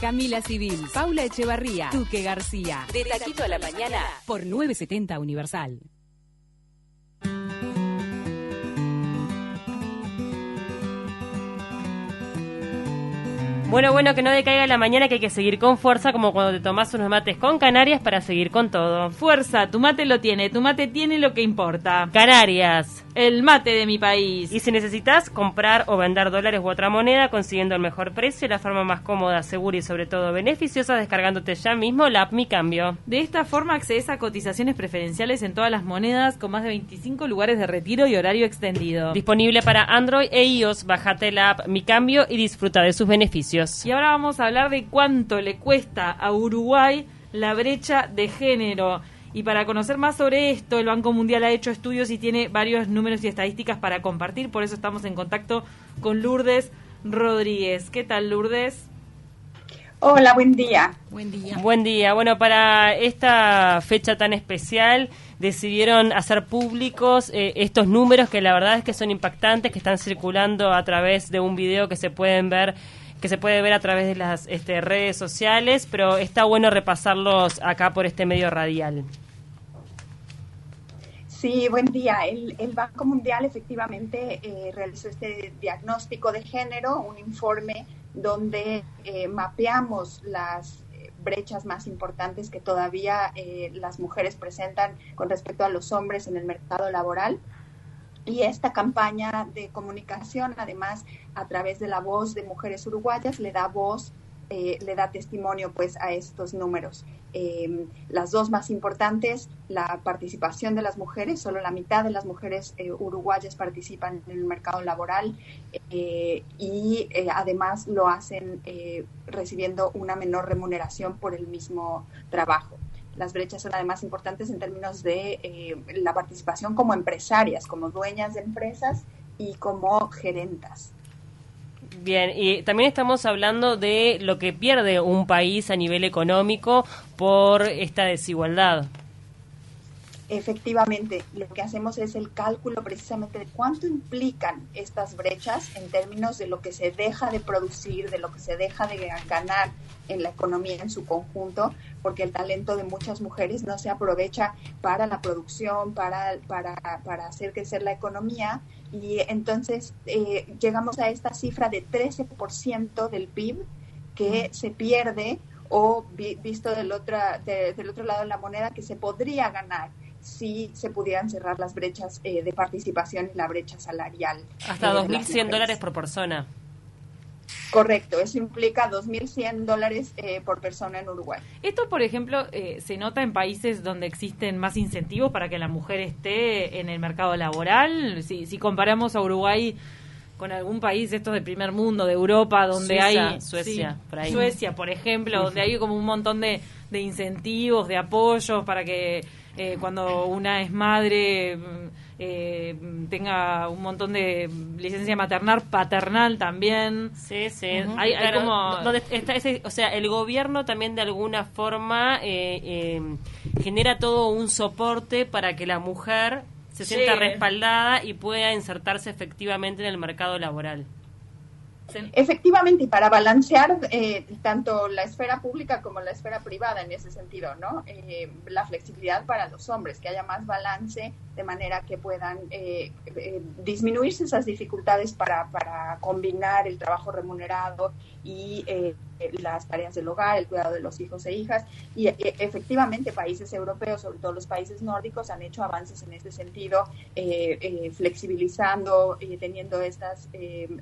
Camila Civil, Paula Echevarría, Duque García. De Taquito a la Mañana por 970 Universal. Bueno, bueno, que no decaiga la mañana, que hay que seguir con fuerza, como cuando te tomas unos mates con Canarias para seguir con todo. Fuerza, tu mate lo tiene, tu mate tiene lo que importa. Canarias. El mate de mi país. Y si necesitas comprar o vender dólares u otra moneda, consiguiendo el mejor precio y la forma más cómoda, segura y sobre todo beneficiosa, descargándote ya mismo la app Mi Cambio. De esta forma accedes a cotizaciones preferenciales en todas las monedas, con más de 25 lugares de retiro y horario extendido. Disponible para Android e iOS, bájate la app Mi Cambio y disfruta de sus beneficios. Y ahora vamos a hablar de cuánto le cuesta a Uruguay la brecha de género. Y para conocer más sobre esto, el Banco Mundial ha hecho estudios y tiene varios números y estadísticas para compartir. Por eso estamos en contacto con Lourdes Rodríguez. ¿Qué tal, Lourdes? Hola, buen día. Buen día. Buen día. Bueno, para esta fecha tan especial decidieron hacer públicos eh, estos números que la verdad es que son impactantes, que están circulando a través de un video que se pueden ver que se puede ver a través de las este, redes sociales, pero está bueno repasarlos acá por este medio radial. Sí, buen día. El, Banco Mundial efectivamente eh, realizó este diagnóstico de género, un informe donde eh, mapeamos las eh, brechas más importantes que todavía las mujeres presentan con respecto a los hombres en el mercado laboral. Y esta campaña de comunicación, además, a través de la voz de mujeres uruguayas, le da voz eh, le da testimonio pues a estos números. Em, las dos más importantes, la participación de las mujeres, solo la mitad de las mujeres eh, uruguayas participan en el mercado laboral eh, y además lo hacen recibiendo una menor remuneración por el mismo trabajo. Las brechas son además importantes en términos de la participación como empresarias, como dueñas de empresas y como gerentas. Bien, y también estamos hablando de lo que pierde un país a nivel económico por esta desigualdad. Efectivamente, lo que hacemos es el cálculo precisamente de cuánto implican estas brechas en términos de lo que se deja de producir, de lo que se deja de ganar en la economía en su conjunto, porque el talento de muchas mujeres no se aprovecha para la producción, para, para, para hacer crecer la economía, y entonces eh, llegamos a esta cifra de 13% del PIB que se pierde o visto del, otra, del otro lado de la moneda que se podría ganar si se pudieran cerrar las brechas eh, de participación y la brecha salarial. Hasta 2.100 dólares por persona. Correcto, eso implica 2.100 dólares eh, por persona en Uruguay. Esto, por ejemplo, eh, se nota en países donde existen más incentivos para que la mujer esté en el mercado laboral. Si, si comparamos a Uruguay con algún país estos del primer mundo, de Europa, donde hay... Suecia, por ahí. Suecia, por ejemplo, donde hay como un montón de, de incentivos, de apoyos para que eh, cuando una es madre eh, tenga un montón de licencia maternal, paternal también. Sí, sí. hay, como... Donde está ese, o sea, el gobierno también de alguna forma eh, eh, genera todo un soporte para que la mujer se sienta respaldada y pueda insertarse efectivamente en el mercado laboral. Efectivamente, para balancear eh, tanto la esfera pública como la esfera privada en ese sentido, ¿no? Eh, la flexibilidad para los hombres, que haya más balance de manera que puedan eh, disminuirse esas dificultades para, para combinar el trabajo remunerado y las tareas del hogar, el cuidado de los hijos e hijas. Y efectivamente, países europeos, sobre todo los países nórdicos, han hecho avances en este sentido, flexibilizando y teniendo estas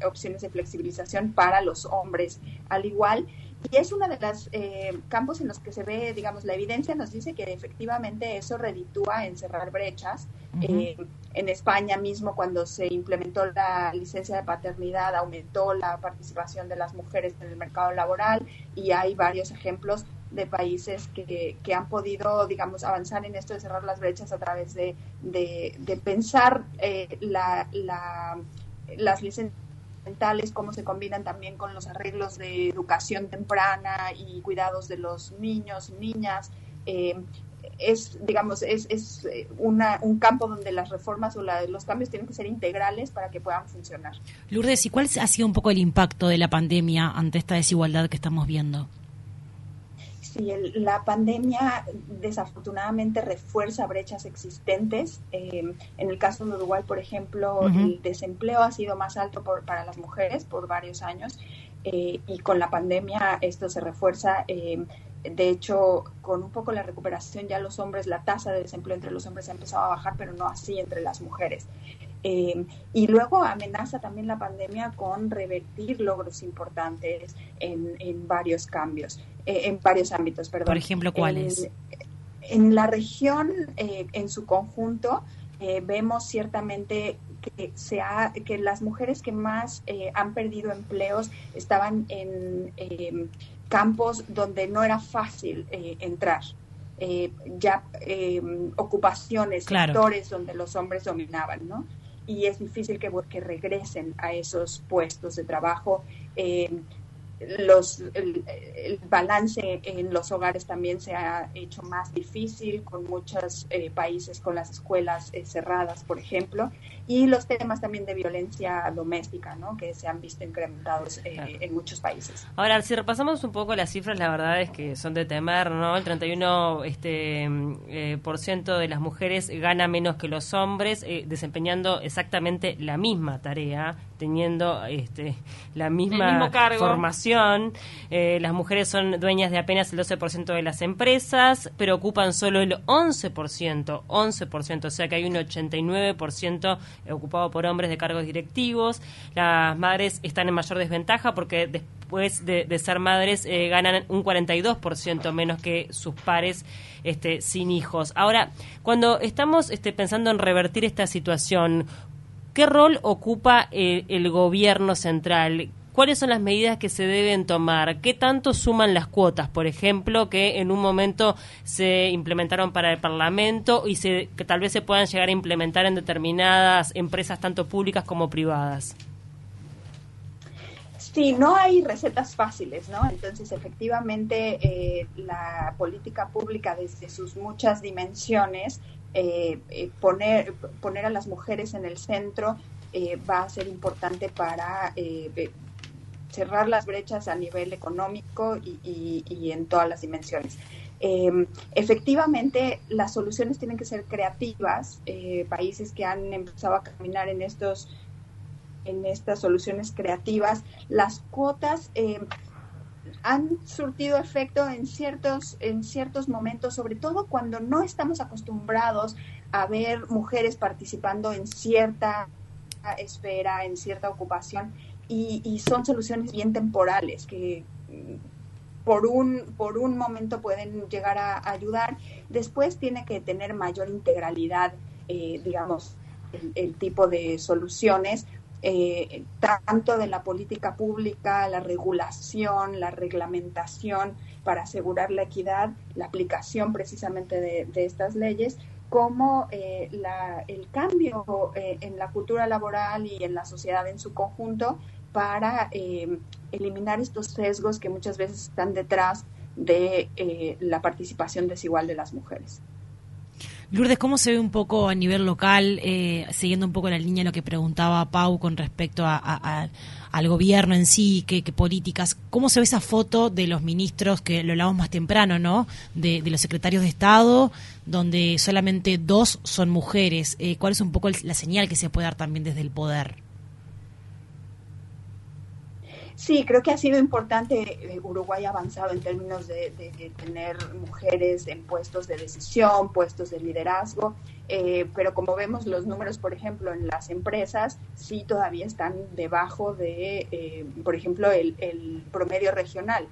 opciones de flexibilización para los hombres al igual. Y es uno de los eh, campos en los que se ve, digamos, la evidencia nos dice que efectivamente eso reditúa en cerrar brechas. Eh, en España mismo, cuando se implementó la licencia de paternidad, aumentó la participación de las mujeres en el mercado laboral y hay varios ejemplos de países que, que han podido, digamos, avanzar en esto de cerrar las brechas a través de, de, pensar eh, la, la, las licencias cómo se combinan también con los arreglos de educación temprana y cuidados de los niños niñas. Eh, es, digamos, es, es eh, una, un campo donde las reformas o los cambios tienen que ser integrales para que puedan funcionar. Lourdes, ¿y cuál ha sido un poco el impacto de la pandemia ante esta desigualdad que estamos viendo? Sí, la pandemia desafortunadamente refuerza brechas existentes. Em, en el caso de Uruguay, por ejemplo, el desempleo ha sido más alto para las mujeres por varios años eh, y con la pandemia esto se refuerza. Em, de hecho, con un poco la recuperación ya los hombres, la tasa de desempleo entre los hombres ha empezado a bajar, pero no así entre las mujeres. Eh, y luego amenaza también la pandemia con revertir logros importantes en, varios cambios, eh, en varios ámbitos, perdón. Por ejemplo, ¿cuáles? En, la región, eh, en su conjunto, vemos ciertamente que, se que las mujeres que más han perdido empleos estaban en em, campos donde no era fácil entrar. ya em, ocupaciones, sectores donde los hombres dominaban, ¿no? Y es difícil que, que regresen a esos puestos de trabajo. Eh, los, el, balance en los hogares también se ha hecho más difícil con muchos eh, países con las escuelas eh, cerradas, por ejemplo, y los temas también de violencia doméstica, ¿no? que se han visto incrementados eh, en muchos países. Ahora, si repasamos un poco las cifras, la verdad es que son de temer, ¿no? El 31% este, por ciento de las mujeres gana menos que los hombres, desempeñando exactamente la misma tarea, teniendo este, la misma formación. Eh, las mujeres son dueñas de apenas el 12% de las empresas, pero ocupan solo el 11%, 11%, o sea que hay un 89% ocupado por hombres de cargos directivos. Las madres están en mayor desventaja porque después de, ser madres eh, ganan un 42% menos que sus pares este, sin hijos. Ahora, cuando estamos este, pensando en revertir esta situación, ¿Qué rol ocupa eh, el, gobierno central? ¿Cuáles son las medidas que se deben tomar? ¿Qué tanto suman las cuotas, por ejemplo, que en un momento se implementaron para el Parlamento y se, que tal vez se puedan llegar a implementar en determinadas empresas, tanto públicas como privadas? Sí, no hay recetas fáciles, ¿no? Entonces, efectivamente, eh, la política pública desde sus muchas dimensiones eh, eh, poner, poner a las mujeres en el centro eh, va a ser importante para cerrar las brechas a nivel económico y, en todas las dimensiones. Em, efectivamente, las soluciones tienen que ser creativas. países que han empezado a caminar en estos en estas soluciones creativas, las cuotas han surtido efecto en ciertos, en ciertos momentos, sobre todo cuando no estamos acostumbrados a ver mujeres participando en cierta esfera, en cierta ocupación, y, son soluciones bien temporales que mm, por un, por un momento pueden llegar a ayudar. Después tiene que tener mayor integralidad, eh, digamos, el, tipo de soluciones eh, tanto de la política pública, la regulación, la reglamentación para asegurar la equidad, la aplicación precisamente de, estas leyes, como eh, el cambio eh, en la cultura laboral y en la sociedad en su conjunto para eliminar estos sesgos que muchas veces están detrás de la participación desigual de las mujeres. Lourdes, ¿cómo se ve un poco a nivel local, eh, siguiendo un poco la línea de lo que preguntaba Pau con respecto al gobierno en sí, qué, políticas, cómo se ve esa foto de los ministros, que lo hablamos más temprano, ¿no? De, los secretarios de Estado, donde solamente dos son mujeres. Eh, ¿Cuál es un poco la señal que se puede dar también desde el poder? Sí, creo que ha sido importante. Eh, Uruguay ha avanzado en términos de, tener mujeres en puestos de decisión, puestos de liderazgo, eh, pero como vemos los números, por ejemplo, en las empresas, sí todavía están debajo de, eh, por ejemplo, el, promedio regional.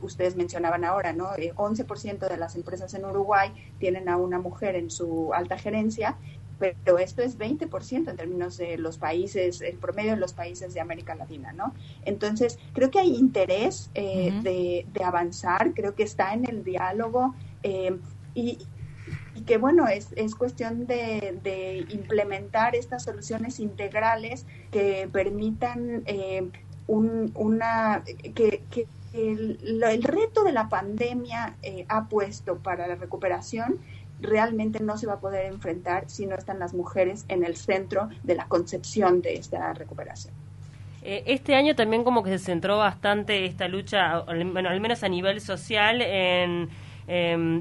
ustedes mencionaban ahora, ¿no? 11% de las empresas en Uruguay tienen a una mujer en su alta gerencia pero esto es 20% en términos de los países, el promedio de los países de América Latina, ¿no? Entonces, creo que hay interés eh, de, avanzar, creo que está en el diálogo eh, y, que, bueno, es, es cuestión de, implementar estas soluciones integrales que permitan eh, un, una, que, el, el, reto de la pandemia ha puesto para la recuperación realmente no se va a poder enfrentar si no están las mujeres en el centro de la concepción de esta recuperación. Eh, este año también como que se centró bastante esta lucha, bueno, al menos a nivel social, en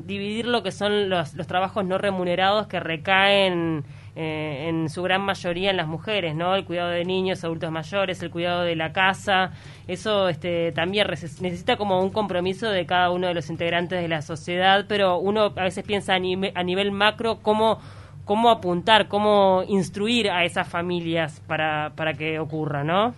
dividir lo que son los, los trabajos no remunerados que recaen eh, en su gran mayoría en las mujeres, ¿no? El cuidado de niños, adultos mayores, el cuidado de la casa, eso este, también necesita como un compromiso de cada uno de los integrantes de la sociedad, pero uno a veces piensa a, a nivel macro cómo cómo apuntar, cómo instruir a esas familias para, para que ocurra, ¿no?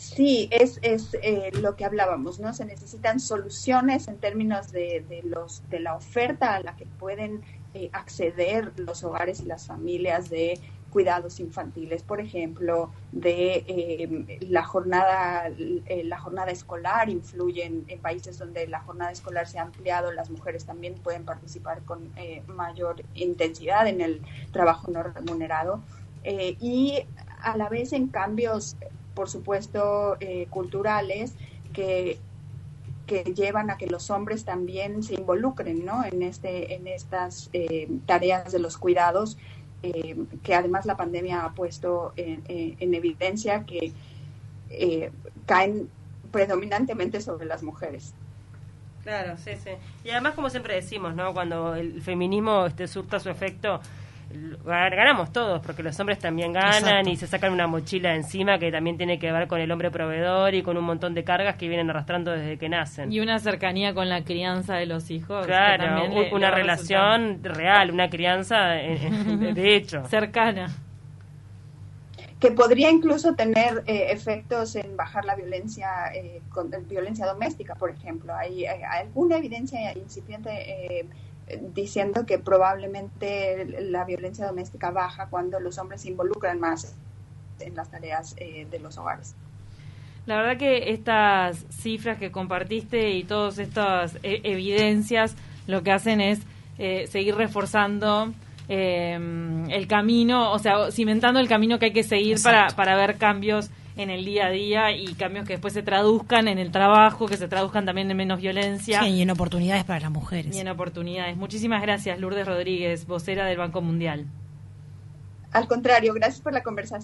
Sí, es, es eh, lo que hablábamos, ¿no? Se necesitan soluciones en términos de, de, los, de la oferta a la que pueden eh, acceder los hogares y las familias de cuidados infantiles, por ejemplo, de eh, la jornada eh, la jornada escolar influye en, países donde la jornada escolar se ha ampliado, las mujeres también pueden participar con mayor intensidad en el trabajo no remunerado y a la vez en cambios, por supuesto, culturales que que llevan a que los hombres también se involucren ¿no? en, este, en estas eh, tareas de los cuidados, eh, que además la pandemia ha puesto en, en evidencia que eh, caen predominantemente sobre las mujeres. Claro, sí, sí. Y además, como siempre decimos, ¿no? Cuando el feminismo este, surta su efecto, ganamos todos, porque los hombres también ganan y se sacan una mochila encima que también tiene que ver con el hombre proveedor y con un montón de cargas que vienen arrastrando desde que nacen. Y una cercanía con la crianza de los hijos. Claro, una relación real, una crianza de hecho. Cercana. Que podría incluso tener eh, efectos en bajar la violencia, eh, con, violencia doméstica, por ejemplo. Hay, hay alguna evidencia incipiente eh, diciendo que probablemente la violencia doméstica baja cuando los hombres se involucran más en las tareas eh, de los hogares. La verdad que estas cifras que compartiste y todas estas eh, evidencias lo que hacen es eh, seguir reforzando el camino, o sea, cimentando el camino que hay que seguir para, para ver cambios en el día a día y cambios que después se traduzcan en el trabajo, que se traduzcan también en menos violencia. y en oportunidades para las mujeres. Y en oportunidades. Muchísimas gracias, Lourdes Rodríguez, vocera del Banco Mundial. Al contrario, gracias por la conversación.